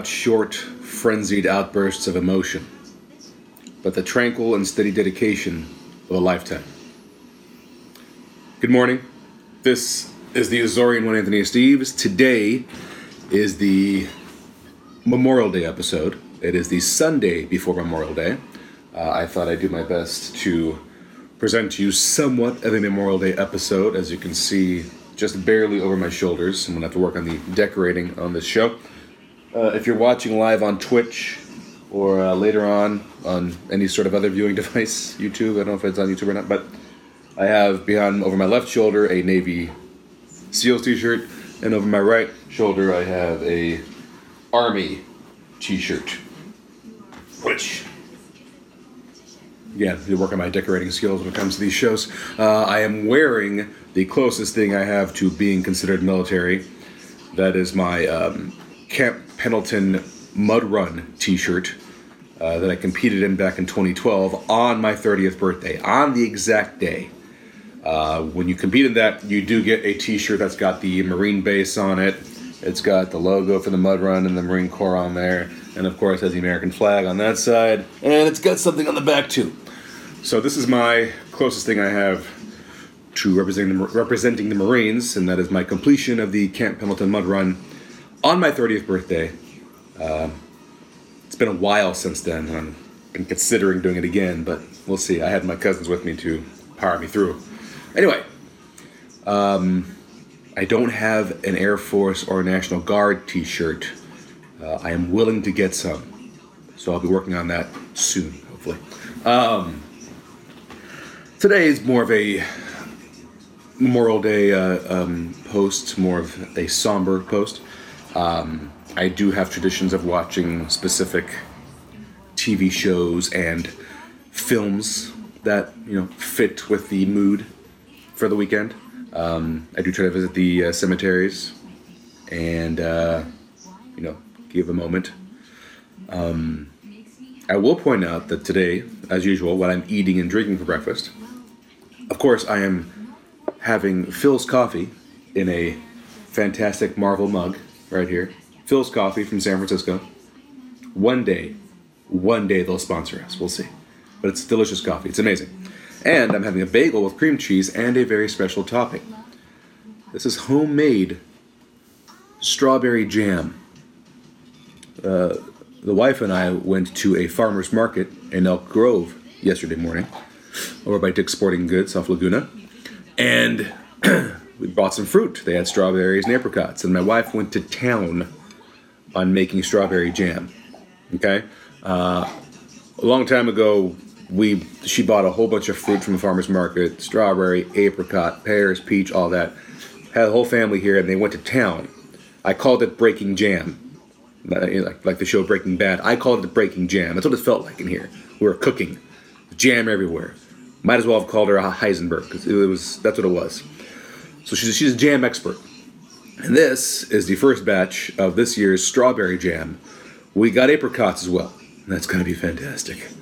not short, frenzied outbursts of emotion, but the tranquil and steady dedication of a lifetime. Good morning. This is the Azorean one, Anthony Esteves. Today is the Memorial Day episode. It is the Sunday before Memorial Day. Uh, I thought I'd do my best to present to you somewhat of a Memorial Day episode. As you can see, just barely over my shoulders. I'm gonna have to work on the decorating on this show. Uh, if you're watching live on Twitch or uh, later on on any sort of other viewing device, YouTube, I don't know if it's on YouTube or not, but I have behind over my left shoulder a Navy SEALs t-shirt, and over my right shoulder I have a Army t-shirt. Which, yeah, to work on my decorating skills when it comes to these shows. Uh, I am wearing the closest thing I have to being considered military. That is my um, Camp Pendleton Mud Run T-shirt uh, that I competed in back in 2012 on my 30th birthday, on the exact day. Uh, when you compete in that, you do get a T-shirt that's got the Marine base on it. It's got the logo for the Mud Run and the Marine Corps on there, and of course has the American flag on that side, and it's got something on the back too. So this is my closest thing I have to representing the, representing the Marines, and that is my completion of the Camp Pendleton Mud Run on my 30th birthday. Uh, it's been a while since then, I've been considering doing it again, but we'll see. I had my cousins with me to power me through. Anyway, um, I don't have an Air Force or National Guard t shirt. Uh, I am willing to get some, so I'll be working on that soon, hopefully. Um, today is more of a Memorial Day uh, um, post, more of a somber post. Um, I do have traditions of watching specific TV shows and films that you know fit with the mood for the weekend. Um, I do try to visit the uh, cemeteries and uh, you know give a moment. Um, I will point out that today, as usual, what I'm eating and drinking for breakfast, of course, I am having Philz coffee in a fantastic Marvel mug right here. Philz Coffee from San Francisco. One day, one day they'll sponsor us. We'll see. But it's delicious coffee. It's amazing. And I'm having a bagel with cream cheese and a very special topping. This is homemade strawberry jam. Uh, the wife and I went to a farmer's market in Elk Grove yesterday morning, over by Dick's Sporting Goods off Laguna. And we bought some fruit. They had strawberries and apricots, and my wife went to town on making strawberry jam. Okay, uh, a long time ago, we she bought a whole bunch of fruit from the farmers market: strawberry, apricot, pears, peach, all that. Had a whole family here, and they went to town. I called it breaking jam, like, like the show Breaking Bad. I called it breaking jam. That's what it felt like in here. We were cooking, jam everywhere. Might as well have called her a Heisenberg because it was that's what it was. So she's, she's a jam expert. And this is the first batch of this year's strawberry jam. We got apricots as well. That's going to be fantastic.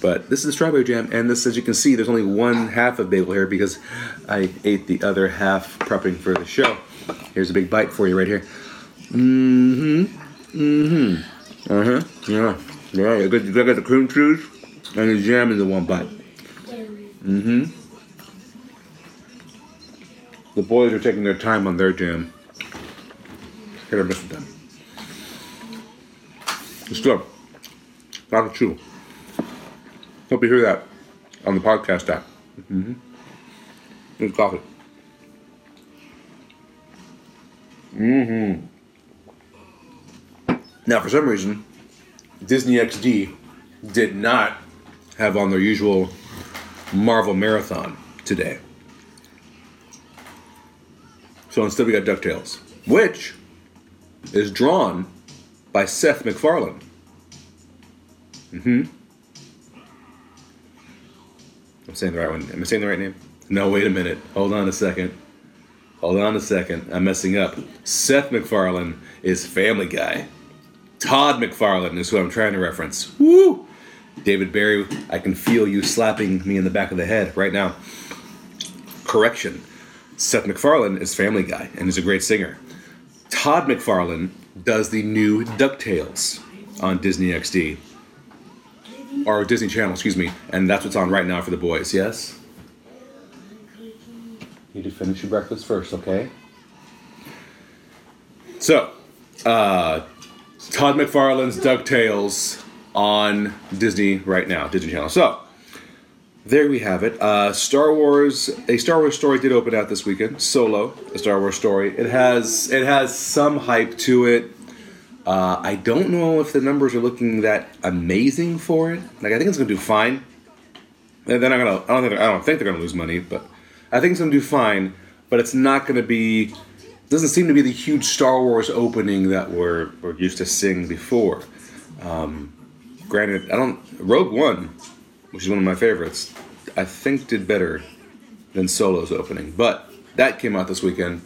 But this is the strawberry jam, and this, as you can see, there's only one half of bagel here because I ate the other half prepping for the show. Here's a big bite for you right here. Mm-hmm. Mm-hmm. Uh-huh. Yeah. Yeah, you got, you got the cream cheese and the jam in the one bite. Mm-hmm. The boys are taking their time on their jam. Hit or miss with them. It's good. Not a chew. Hope you hear that on the podcast app. Mm-hmm. It's coffee. Mm-hmm. Now, for some reason, Disney XD did not have on their usual Marvel Marathon today. So instead, we got DuckTales, which is drawn by Seth MacFarlane. Mm-hmm. I'm saying the right one. Am I saying the right name? No, wait a minute. Hold on a second. Hold on a second. I'm messing up. Seth MacFarlane is Family Guy. Todd McFarlane is who I'm trying to reference. Woo! David Barry, I can feel you slapping me in the back of the head right now. Correction. Seth MacFarlane is Family Guy and is a great singer. Todd McFarlane does the new DuckTales on Disney XD. Or Disney Channel, excuse me. And that's what's on right now for the boys, yes? You need to finish your breakfast first, okay? So, uh, Todd McFarlane's DuckTales on Disney right now, Disney Channel. So, there we have it. Uh, Star Wars, a Star Wars story did open out this weekend. Solo, a Star Wars story. It has it has some hype to it. Uh, I don't know if the numbers are looking that amazing for it. Like I think it's gonna do fine. They're not gonna. I don't think. I don't think they're gonna lose money, but I think it's gonna do fine. But it's not gonna be. Doesn't seem to be the huge Star Wars opening that we're we're used to seeing before. Um, granted, I don't. Rogue One which is one of my favorites, I think did better than Solo's opening. But that came out this weekend.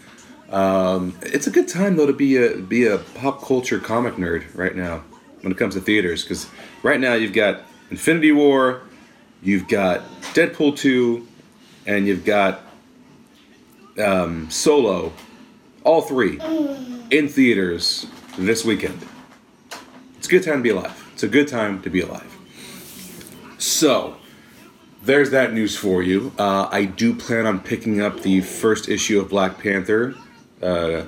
Um, it's a good time though to be a be a pop culture comic nerd right now when it comes to theaters because right now you've got Infinity War, you've got Deadpool two, and you've got um, Solo, all three in theaters this weekend. It's a good time to be alive. It's a good time to be alive. So, there's that news for you. Uh, I do plan on picking up the first issue of Black Panther, uh,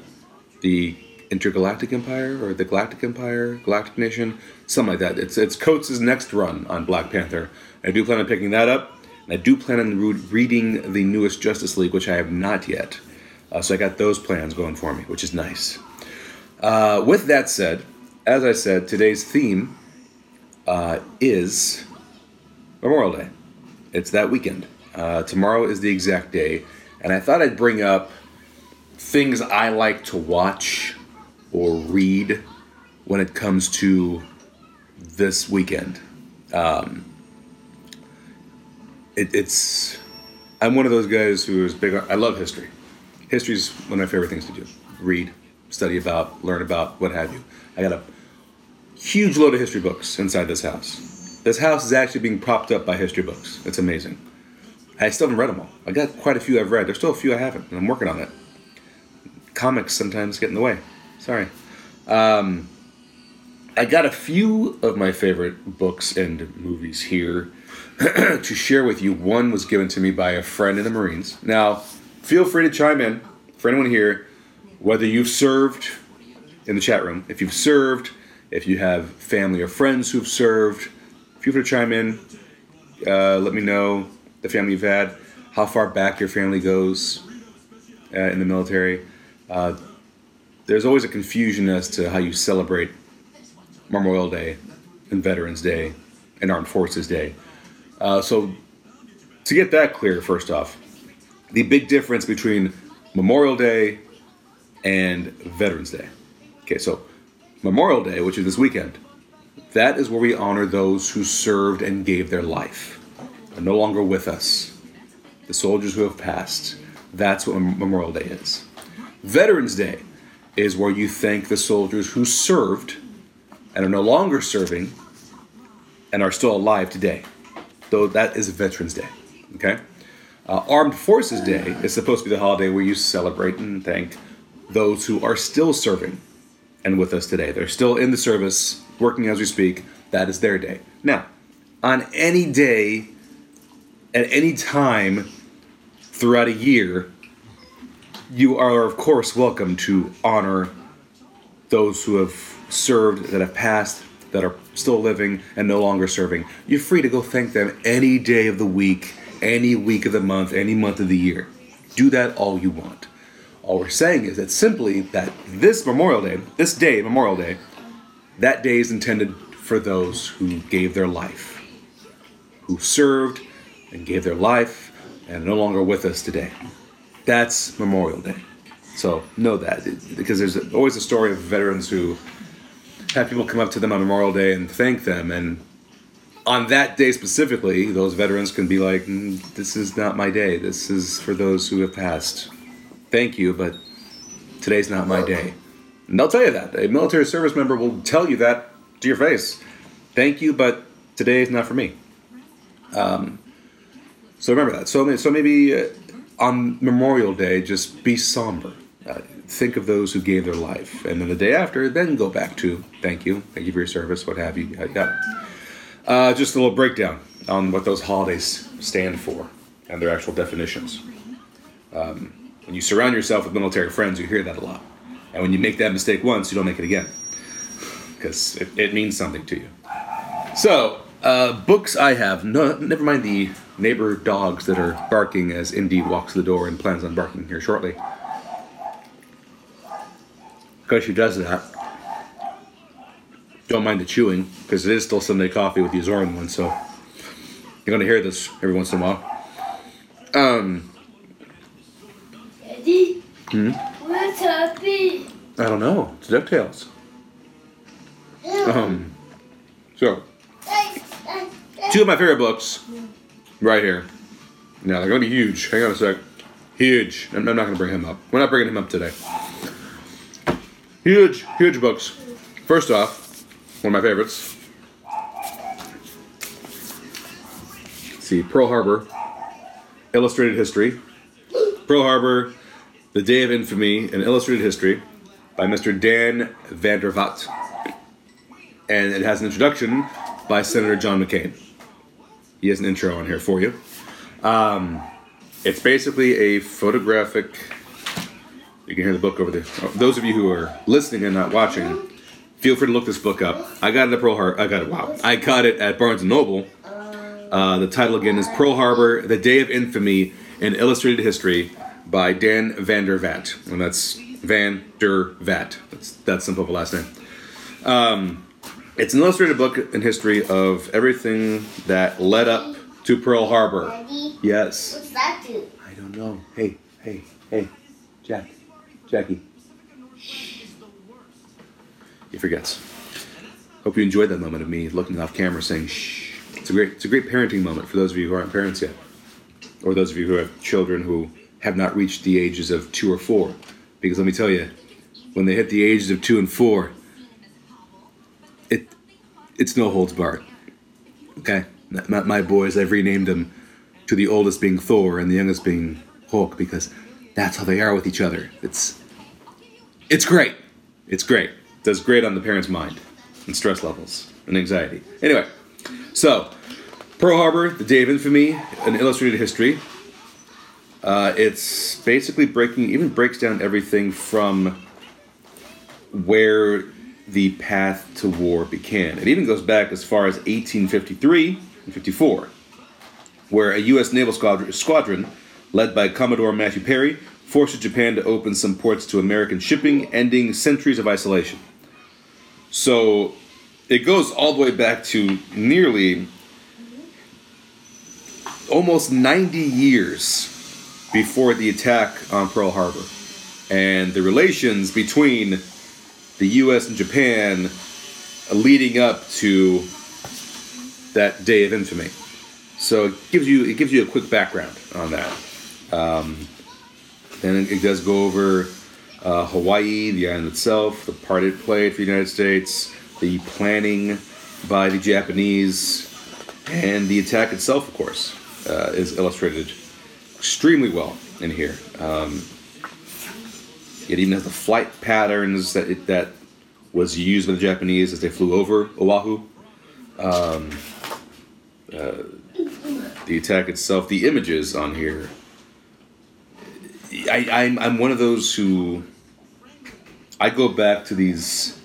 the Intergalactic Empire or the Galactic Empire, Galactic Nation, something like that. It's it's Coates' next run on Black Panther. I do plan on picking that up. And I do plan on re- reading the newest Justice League, which I have not yet. Uh, so I got those plans going for me, which is nice. Uh, with that said, as I said, today's theme uh, is Memorial Day. It's that weekend. Uh, tomorrow is the exact day, and I thought I'd bring up things I like to watch or read when it comes to this weekend. Um, it, it's I'm one of those guys who is big. On, I love history. History is one of my favorite things to do. Read, study about, learn about, what have you. I got a huge load of history books inside this house. This house is actually being propped up by history books. It's amazing. I still haven't read them all. I got quite a few I've read. There's still a few I haven't, and I'm working on it. Comics sometimes get in the way. Sorry. Um, I got a few of my favorite books and movies here to share with you. One was given to me by a friend in the Marines. Now, feel free to chime in for anyone here, whether you've served in the chat room, if you've served, if you have family or friends who've served, feel free to chime in. Uh, let me know the family you've had, how far back your family goes uh, in the military. Uh, there's always a confusion as to how you celebrate Memorial Day and Veterans Day and Armed Forces Day. Uh, so, to get that clear, first off, the big difference between Memorial Day and Veterans Day. Okay, so Memorial Day, which is this weekend, that is where we honor those who served and gave their life, are no longer with us. The soldiers who have passed. That's what Memorial Day is. Veterans Day is where you thank the soldiers who served and are no longer serving and are still alive today. Though that is Veterans Day. Okay? Uh, Armed Forces Day is supposed to be the holiday where you celebrate and thank those who are still serving and with us today. They're still in the service working as we speak, that is their day. Now, on any day, at any time throughout a year, you are, of course, welcome to honor those who have served, that have passed, that are still living, and no longer serving. You're free to go thank them any day of the week, any week of the month, any month of the year. Do that all you want. All we're saying is that simply that this Memorial Day, this day, Memorial Day, that day is intended for those who gave their life, who served and gave their life and are no longer with us today. That's Memorial Day. So know that because there's always a story of veterans who have people come up to them on Memorial Day and thank them. And on that day specifically, those veterans can be like, mm, This is not my day. This is for those who have passed. Thank you, but today's not my day. And they'll tell you that. A military service member will tell you that to your face. Thank you, but today is not for me. Um, so remember that. So, so maybe uh, on Memorial Day, just be somber. Uh, think of those who gave their life, and then the day after, then go back to thank you, thank you for your service, what have you. Uh, just a little breakdown on what those holidays stand for and their actual definitions. Um, when you surround yourself with military friends, you hear that a lot, and when you make that mistake once, you don't make it again because it, it means something to you. So, uh, books I have, no, never mind the neighbor dogs that are barking as Indy walks the door and plans on barking here shortly. Because she does that. Don't mind the chewing, because it is still Sunday coffee with the Azorean one, so you're gonna hear this every once in a while. Um, Eddie, hmm? I don't know. It's DuckTales. Um, so, two of my favorite books, right here. Now they're gonna be huge. Hang on a sec. Huge. I'm, I'm not gonna bring him up. We're not bringing him up today. Huge, huge books. First off, one of my favorites. Let's see, Pearl Harbor, Illustrated History. Pearl Harbor, The Day of Infamy, an Illustrated History by Mr. Dan van der Vat. And it has an introduction by Senator John McCain. He has an intro on here for you. Um, it's basically a photographic. You can hear the book over there. Oh, Those of you who are listening and not watching, feel free to look this book up. I got it at Pearl Harbor. I got it. Wow. I got it at Barnes and Noble. Uh, the title again is Pearl Harbor: The Day of Infamy in Illustrated History by Dan van der Vat, and that's Van der Vat. That's that simple of a last name. Um, it's an illustrated book in history of everything that led up to Pearl Harbor. Eddie, Yes. what's that do? I don't know. Hey, hey, hey, Jack, Jackie. He forgets. Hope you enjoyed that moment of me looking off camera saying shh. It's a great it's a great parenting moment for those of you who aren't parents yet. Or those of you who have children who have not reached the ages of two or four. Because let me tell you, when they hit the ages of two and four, it it's no holds barred. Okay? My, my boys, I've renamed them to the oldest being Thor and the youngest being Hulk because that's how they are with each other. It's it's great. It's great. does great on the parent's mind and stress levels and anxiety. Anyway, so Pearl Harbor, the Day of Infamy, an illustrated history. Uh, it's basically breaking, even breaks down everything from where the path to war began. It even goes back as far as 1853 and 54 where a U.S. naval squadron, squadron led by Commodore Matthew Perry forced Japan to open some ports to American shipping, ending centuries of isolation. So it goes all the way back to nearly almost 90 years before the attack on Pearl Harbor. And the relations between the U.S. and Japan leading up to that day of infamy. So it gives you it gives you a quick background on that. Um, then it, does go over uh, Hawaii, the island itself, the part it played for the United States, the planning by the Japanese, and the attack itself, of course, uh, is illustrated extremely well in here. Um, it even has the flight patterns that it, that was used by the Japanese as they flew over Oahu. Um, uh, the attack itself, the images on here. I, I'm, I'm one of those who I go back to these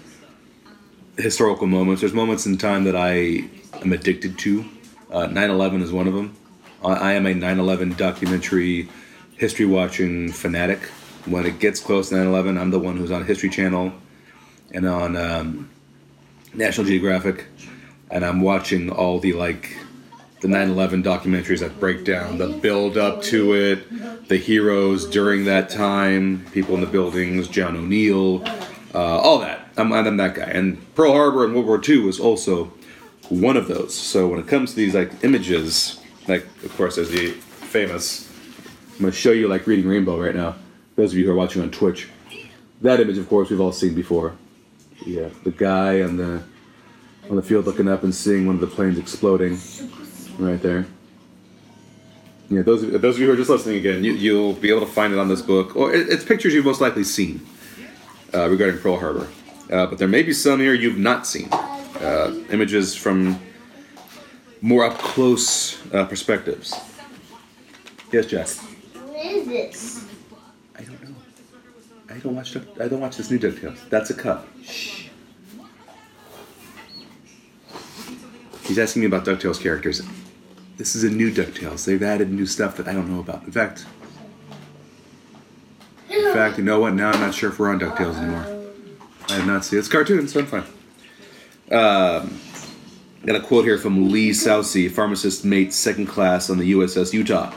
historical moments. There's moments in time that I am addicted to. Uh, 9/11 is one of them. I, am a 9/11 documentary history watching fanatic. When it gets close to 9/11, I'm the one who's on History Channel and on um, National Geographic, and I'm watching all the like the 9/11 documentaries that break down the build up to it, the heroes during that time, people in the buildings, John O'Neill, uh, all that. I'm, I'm that guy. And Pearl Harbor and World War II was also one of those. So when it comes to these like images, like of course there's the famous. I'm gonna show you like reading Rainbow right now. Those of you who are watching on Twitch, that image, of course, we've all seen before. Yeah, the guy on the on the field looking up and seeing one of the planes exploding right there. Yeah, those of, those of you who are just listening again, you, you'll be able to find it on this book, or it, it's pictures you've most likely seen uh, regarding Pearl Harbor. Uh, but there may be some here you've not seen. Uh, images from more up close uh, perspectives. Yes, Jack. What is this? I don't know. I don't watch. I don't watch this new Ducktales. That's a cup. Shh. He's asking me about Ducktales characters. This is a new Ducktales. They've added new stuff that I don't know about. In fact, in fact, you know what? Now I'm not sure if we're on Ducktales anymore. I have not seen. It's cartoons, so I'm fine. Um, got a quote here from Lee Soucy, pharmacist mate second class on the USS Utah.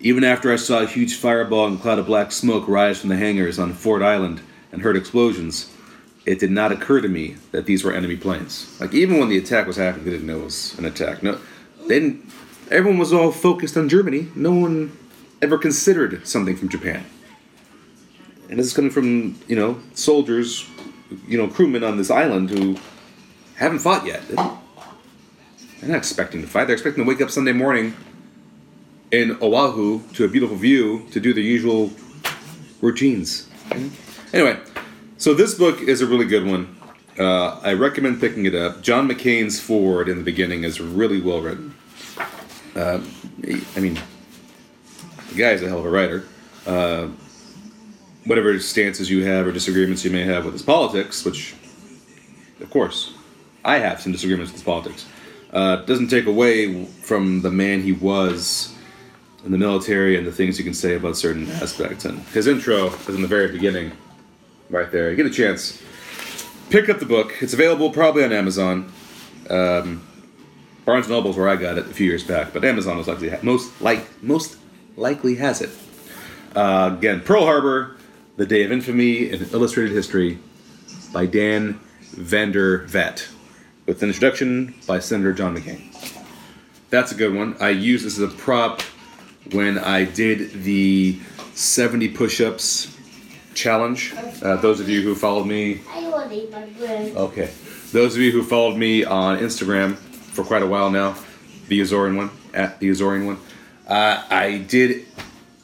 Even after I saw a huge fireball and cloud of black smoke rise from the hangars on Ford Island and heard explosions, it did not occur to me that these were enemy planes. Like even when the attack was happening, they didn't know it was an attack. No, they didn't. Everyone was all focused on Germany. No one ever considered something from Japan. And this is coming from you know soldiers, you know crewmen on this island who haven't fought yet. They're not expecting to fight. They're expecting to wake up Sunday morning in Oahu to a beautiful view to do their usual routines. Anyway, so this book is a really good one. Uh, I recommend picking it up. John McCain's forward in the beginning is really well written. Uh, I mean, the guy is a hell of a writer. Uh, whatever stances you have or disagreements you may have with his politics, which, of course, I have some disagreements with his politics, uh, doesn't take away from the man he was in the military and the things you can say about certain aspects. And his intro is in the very beginning, right there. You get a chance, pick up the book. It's available probably on Amazon. Um, Barnes and Noble's where I got it a few years back, but Amazon is likely ha- most like most likely has it. Uh, again, Pearl Harbor, The Day of Infamy in Illustrated History by Dan van der Vat, with an introduction by Senator John McCain. That's a good one. I used this as a prop when I did the 70 push ups challenge. Uh, those of you who followed me I want to eat my bread. Okay. Those of you who followed me on Instagram for quite a while now, the Azorean one, at the Azorean one, uh, I did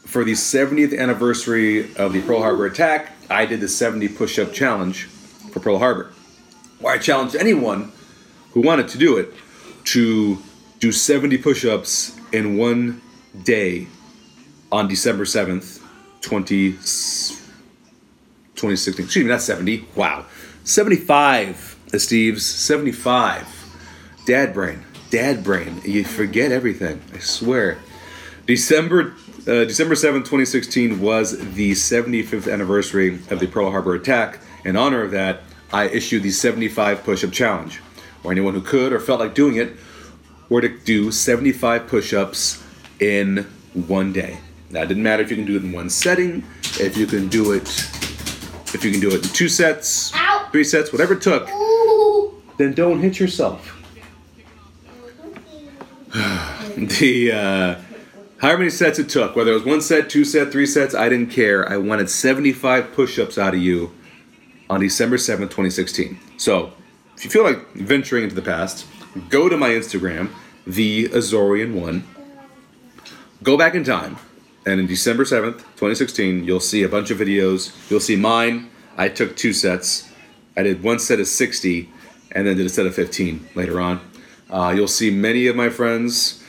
for the 70th anniversary of the Pearl Harbor attack. I did the 70 push-up challenge for Pearl Harbor, where I challenged anyone who wanted to do it to do 70 push-ups in one day on December 7th, 20. 2016. Excuse me, not 70. Wow. 75, uh, Steve's. 75. Dad brain. Dad brain. You forget everything. I swear. December uh, December 7th, 2016 was the 75th anniversary of the Pearl Harbor attack. In honor of that, I issued the 75 push-up challenge, where anyone who could or felt like doing it were to do 75 push-ups in one day. Now, it didn't matter if you can do it in one setting, if you can do it if you can do it in two sets, Ow. three sets, whatever it took, Ooh. then don't hit yourself. The uh, however many sets it took, whether it was one set, two set, three sets, I didn't care. I wanted 75 push-ups out of you on December 7th, 2016. So, if you feel like venturing into the past, go to my Instagram, the Azorean one. Go back in time, and in December 7th, 2016, you'll see a bunch of videos. You'll see mine. I took two sets. I did one set of 60 and then did a set of 15 later on. Uh, you'll see many of my friends.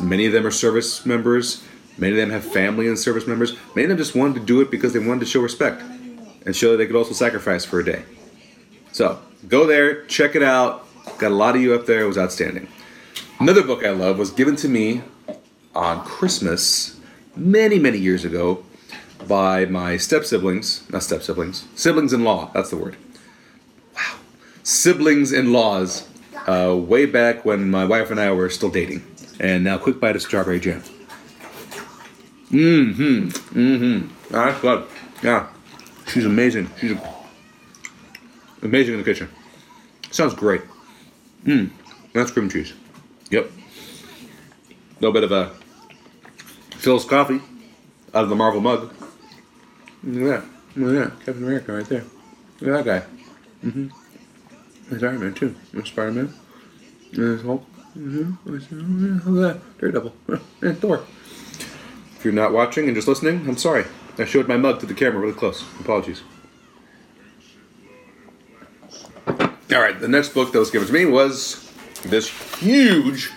Many of them are service members. Many of them have family and service members. Many of them just wanted to do it because they wanted to show respect and show that they could also sacrifice for a day. So go there, check it out. Got a lot of you up there. It was outstanding. Another book I love was given to me on Christmas many, many years ago by my step siblings, not step siblings, siblings in law, that's the word. Wow. Siblings in laws, uh, way back when my wife and I were still dating. And now, quick bite of strawberry jam. Mm hmm. Mm hmm. That's good. Yeah. She's amazing. She's amazing in the kitchen. Sounds great. Mmm. That's cream cheese. Yep. A little bit of a Philz coffee out of the Marvel mug. Look at that. Look at that. Captain America right there. Look at that guy. Mm-hmm. There's Iron Man too. There's Spider Man. There's Hulk. Mm-hmm. Look at that. Daredevil. And Thor. If you're not watching and just listening, I'm sorry. I showed my mug to the camera really close. Apologies. All right, the next book that was given to me was this huge,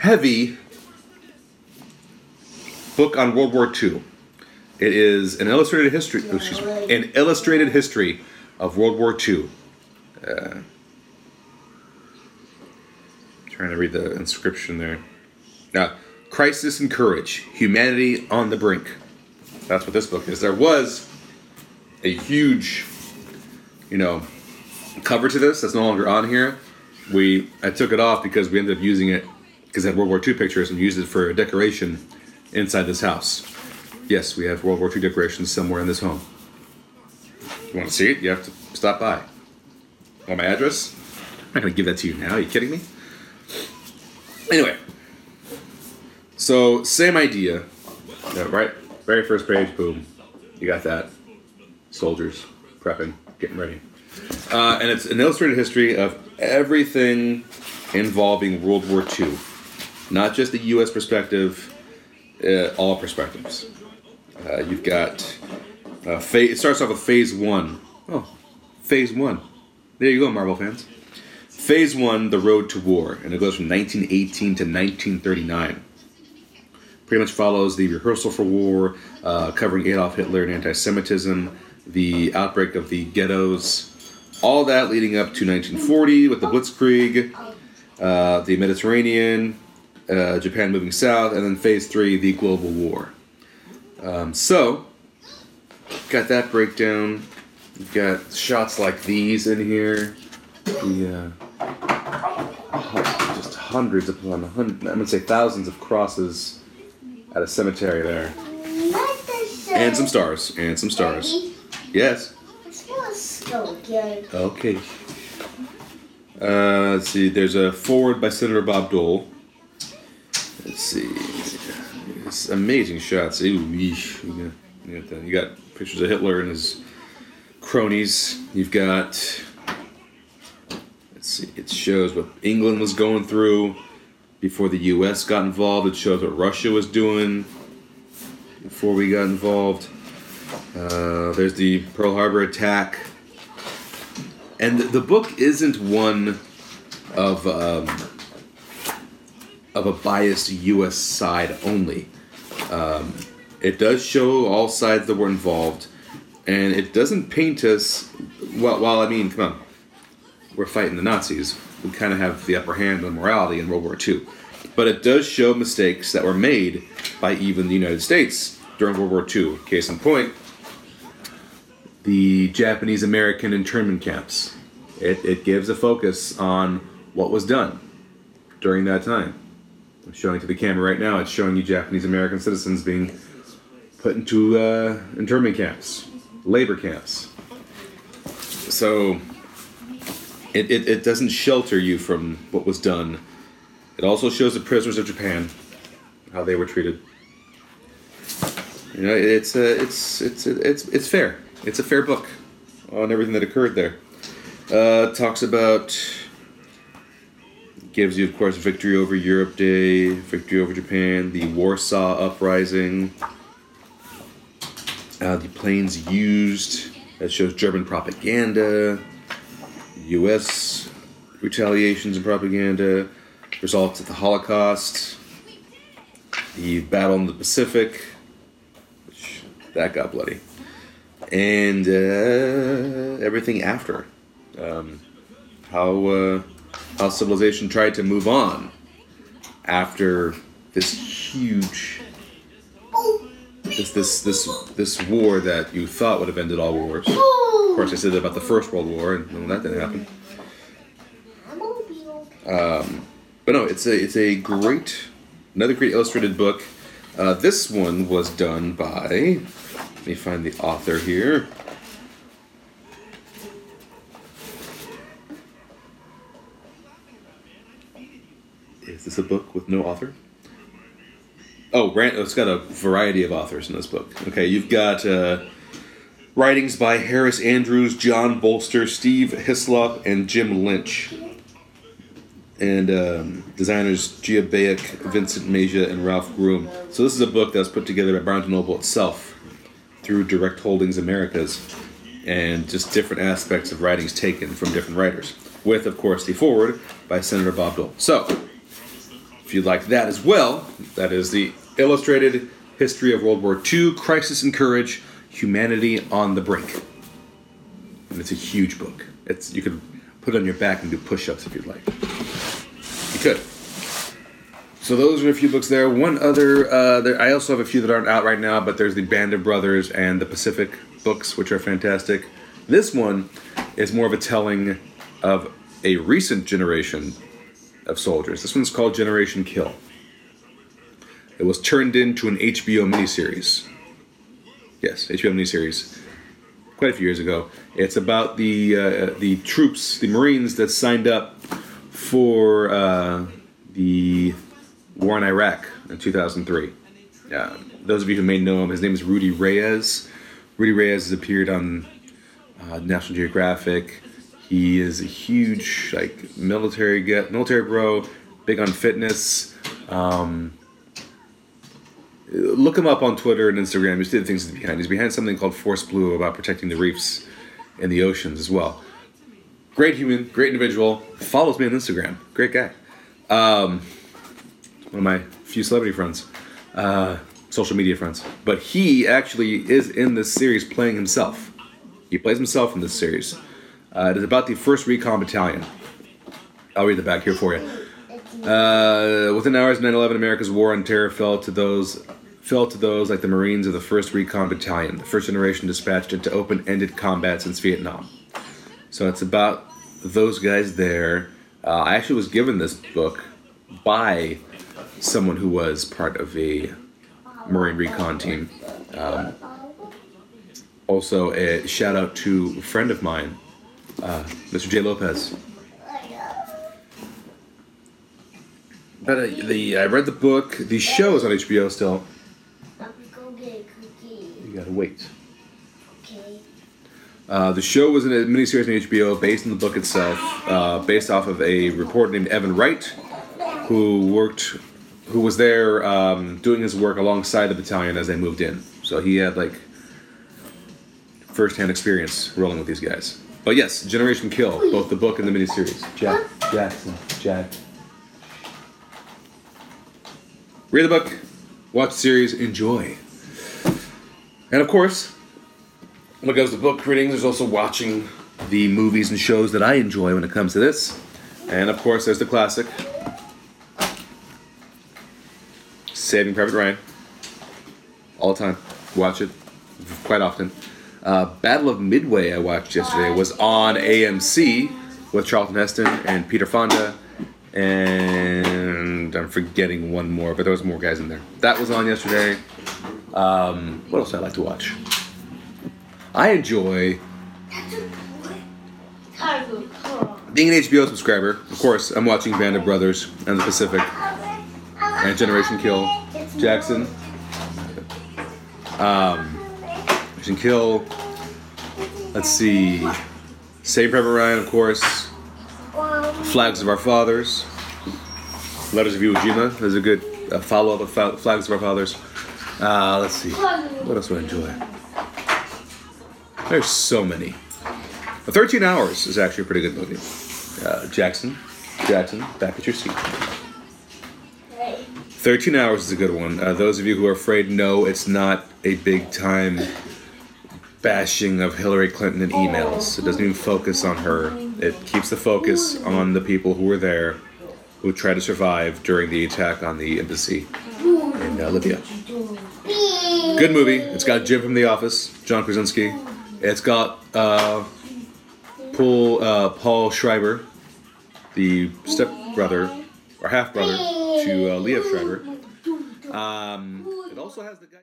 heavy book on World War II. It is an illustrated history. excuse me, an illustrated history of World War II. Uh, trying to read the inscription there. Now, crisis and courage, humanity on the brink. That's what this book is. There was a huge, you know, cover to this that's no longer on here. We I took it off because we ended up using it because it had World War II pictures and used it for a decoration inside this house. Yes, we have World War II decorations somewhere in this home. You want to see it? You have to stop by. Want my address? I'm not gonna give that to you now. Are you kidding me? Anyway, so same idea, Yeah, right? Very first page, boom, you got that. Soldiers prepping, getting ready, uh, and it's an illustrated history of everything involving World War II, not just the U.S. perspective, uh, all perspectives. Uh, you've got uh. It starts off with Phase One. Oh, Phase One. There you go, Marvel fans. Phase One: The Road to War, and it goes from 1918 to 1939. Pretty much follows the rehearsal for war, uh, covering Adolf Hitler and anti-Semitism, the outbreak of the ghettos, all that leading up to 1940 with the Blitzkrieg, uh, the Mediterranean, uh, Japan moving south, and then Phase Three: The Global War. Um, so, got that breakdown. You've got shots like these in here. The uh, just hundreds upon hundreds, I'm gonna say thousands of crosses at a cemetery there, and some stars, and some stars. Yes. let's go to school again. Okay. Uh, let's see. There's a forward by Senator Bob Dole. Let's see. It's amazing shots. Ooh, yeesh. You got, you got, the- you got pictures of Hitler and his cronies. You've got. Let's see. It shows what England was going through before the U.S. got involved. It shows what Russia was doing before we got involved. Uh, there's the Pearl Harbor attack and the, book isn't one of um, of a biased U.S. side only. Um, it does show all sides that were involved, and it doesn't paint us. Well, while I mean, come on, we're fighting the Nazis. We kind of have the upper hand on morality in World War II, but it does show mistakes that were made by even the United States during World War II. Case in point, the Japanese American internment camps. It, it gives a focus on what was done during that time. I'm showing to the camera right now, it's showing you Japanese American citizens being put into uh, internment camps, labor camps. So it, it, it doesn't shelter you from what was done. It also shows the prisoners of Japan, how they were treated. You know, it's a, it's it's it's it's fair. It's a fair book on everything that occurred there. Uh, talks about gives you, of course, victory over Europe Day, victory over Japan, the Warsaw Uprising, uh, the planes used. That shows German propaganda, U.S. retaliations and propaganda, results of the Holocaust, the battle in the Pacific, which that got bloody, and uh, everything after. Um, how uh, how civilization tried to move on after this huge this this this this war that you thought would have ended all wars. Of course, I said that about the First World War, and that didn't happen. Okay. But no, it's a it's a great another great illustrated book. Uh, this one was done by let me find the author here. Is this a book with no author? Oh, Rand, it's got a variety of authors in this book. Okay, you've got uh, writings by Harris Andrews, John Bolster, Steve Hislop, and Jim Lynch. and um, designers Gia Bayek, Vincent Meja, and Ralph Groom. So this is a book that was put together by Barnes & Noble itself through Direct Holdings Americas, and just different aspects of writings taken from different writers, with, of course, the forward by Senator Bob Dole. So, if you'd like that as well, that is the Illustrated History of World War II, Crisis and Courage, Humanity on the Brink. And it's a huge book. It's You could put it on your back and do push-ups if you'd like. You could. So those are a few books there. One other, uh, there, I also have a few that aren't out right now, but there's the Band of Brothers and the Pacific books, which are fantastic. This one is more of a telling of a recent generation of soldiers. This one's called Generation Kill. It was turned into an HBO miniseries. Yes, HBO miniseries. Quite a few years ago. It's about the uh, the troops, the Marines that signed up for uh, the war in Iraq in 2003. Uh, those of you who may know him, his name is Rudy Reyes. Rudy Reyes has appeared on uh, National Geographic. He is a huge like military get military bro, big on fitness. Um, look him up on Twitter and Instagram. He's the things behind. He's behind something called Force Blue about protecting the reefs in the oceans as well. Great human, great individual. Follows me on Instagram. Great guy. Um, one of my few celebrity friends, uh, social media friends. But he actually is in this series playing himself. He plays himself in this series. Uh, it is about the 1st Recon Battalion. I'll read the back here for you. Uh, within hours of 9/11, America's war on terror fell to those fell to those like the Marines of the 1st Recon Battalion, the first generation dispatched into open-ended combat since Vietnam. So it's about those guys there. Uh, I actually was given this book by someone who was part of a Marine Recon team. Um, also, a shout out to a friend of mine, uh, Mr. J. Lopez. But uh, the I read the book. The show is on HBO still. You gotta wait. Uh, the show was in a miniseries on HBO based on the book itself, uh, based off of a reporter named Evan Wright, who worked, who was there um, doing his work alongside the battalion as they moved in. So he had like first-hand experience rolling with these guys. But yes, Generation Kill, both the book and the miniseries. Jack Jackson, Jack. Read the book, watch the series, enjoy. And of course, when it comes to book readings, there's also watching the movies and shows that I enjoy when it comes to this. And of course, there's the classic Saving Private Ryan. All the time. Watch it quite often. Uh, Battle of Midway, I watched yesterday, was on AMC with Charlton Heston and Peter Fonda. And I'm forgetting one more, but there was more guys in there. That was on yesterday. Um, what else do I like to watch? I enjoy being an HBO subscriber. Of course, I'm watching Band of Brothers and The Pacific and Generation Kill. Jackson. Um, Generation Kill. Let's see. Save Private Ryan, of course. Flags of Our Fathers. Letters of Iwo Jima is a good uh, follow up of Fa- Flags of Our Fathers. Uh, let's see. What else do I enjoy? There's so many. 13 Hours is actually a pretty good movie. Uh, Jackson, Jackson, back at your seat. 13 Hours is a good one. Uh, those of you who are afraid, no, it's not a big time bashing of Hillary Clinton in emails. It doesn't even focus on her. It keeps the focus on the people who were there, who tried to survive during the attack on the embassy in uh, Libya. Good movie. It's got Jim from The Office, John Krasinski. It's got uh, Paul, uh, Paul Schreiber, the stepbrother or half brother to uh, Liev Schreiber. Um, it also has the guy.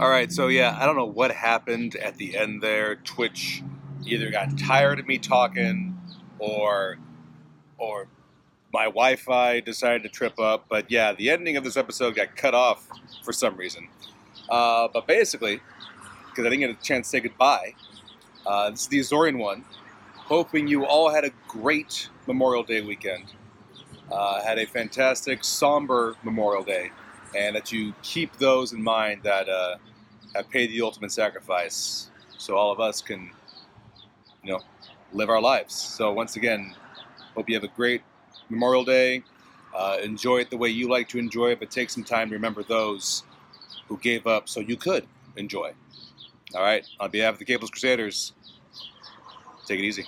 All right, so yeah, I don't know what happened at the end there. Twitch either got tired of me talking, or or my Wi-Fi decided to trip up. But yeah, the ending of this episode got cut off for some reason. Uh, but basically, because I didn't get a chance to say goodbye, uh, this is the Azorean one. hoping you all had a great Memorial Day weekend. Uh, had a fantastic, somber Memorial Day, and that you keep those in mind that uh, have paid the ultimate sacrifice so all of us can, you know, live our lives. So, once again, hope you have a great Memorial Day. Uh, enjoy it the way you like to enjoy it, but take some time to remember those who gave up so you could enjoy. All right, on behalf of the Capeless Crusaders, take it easy.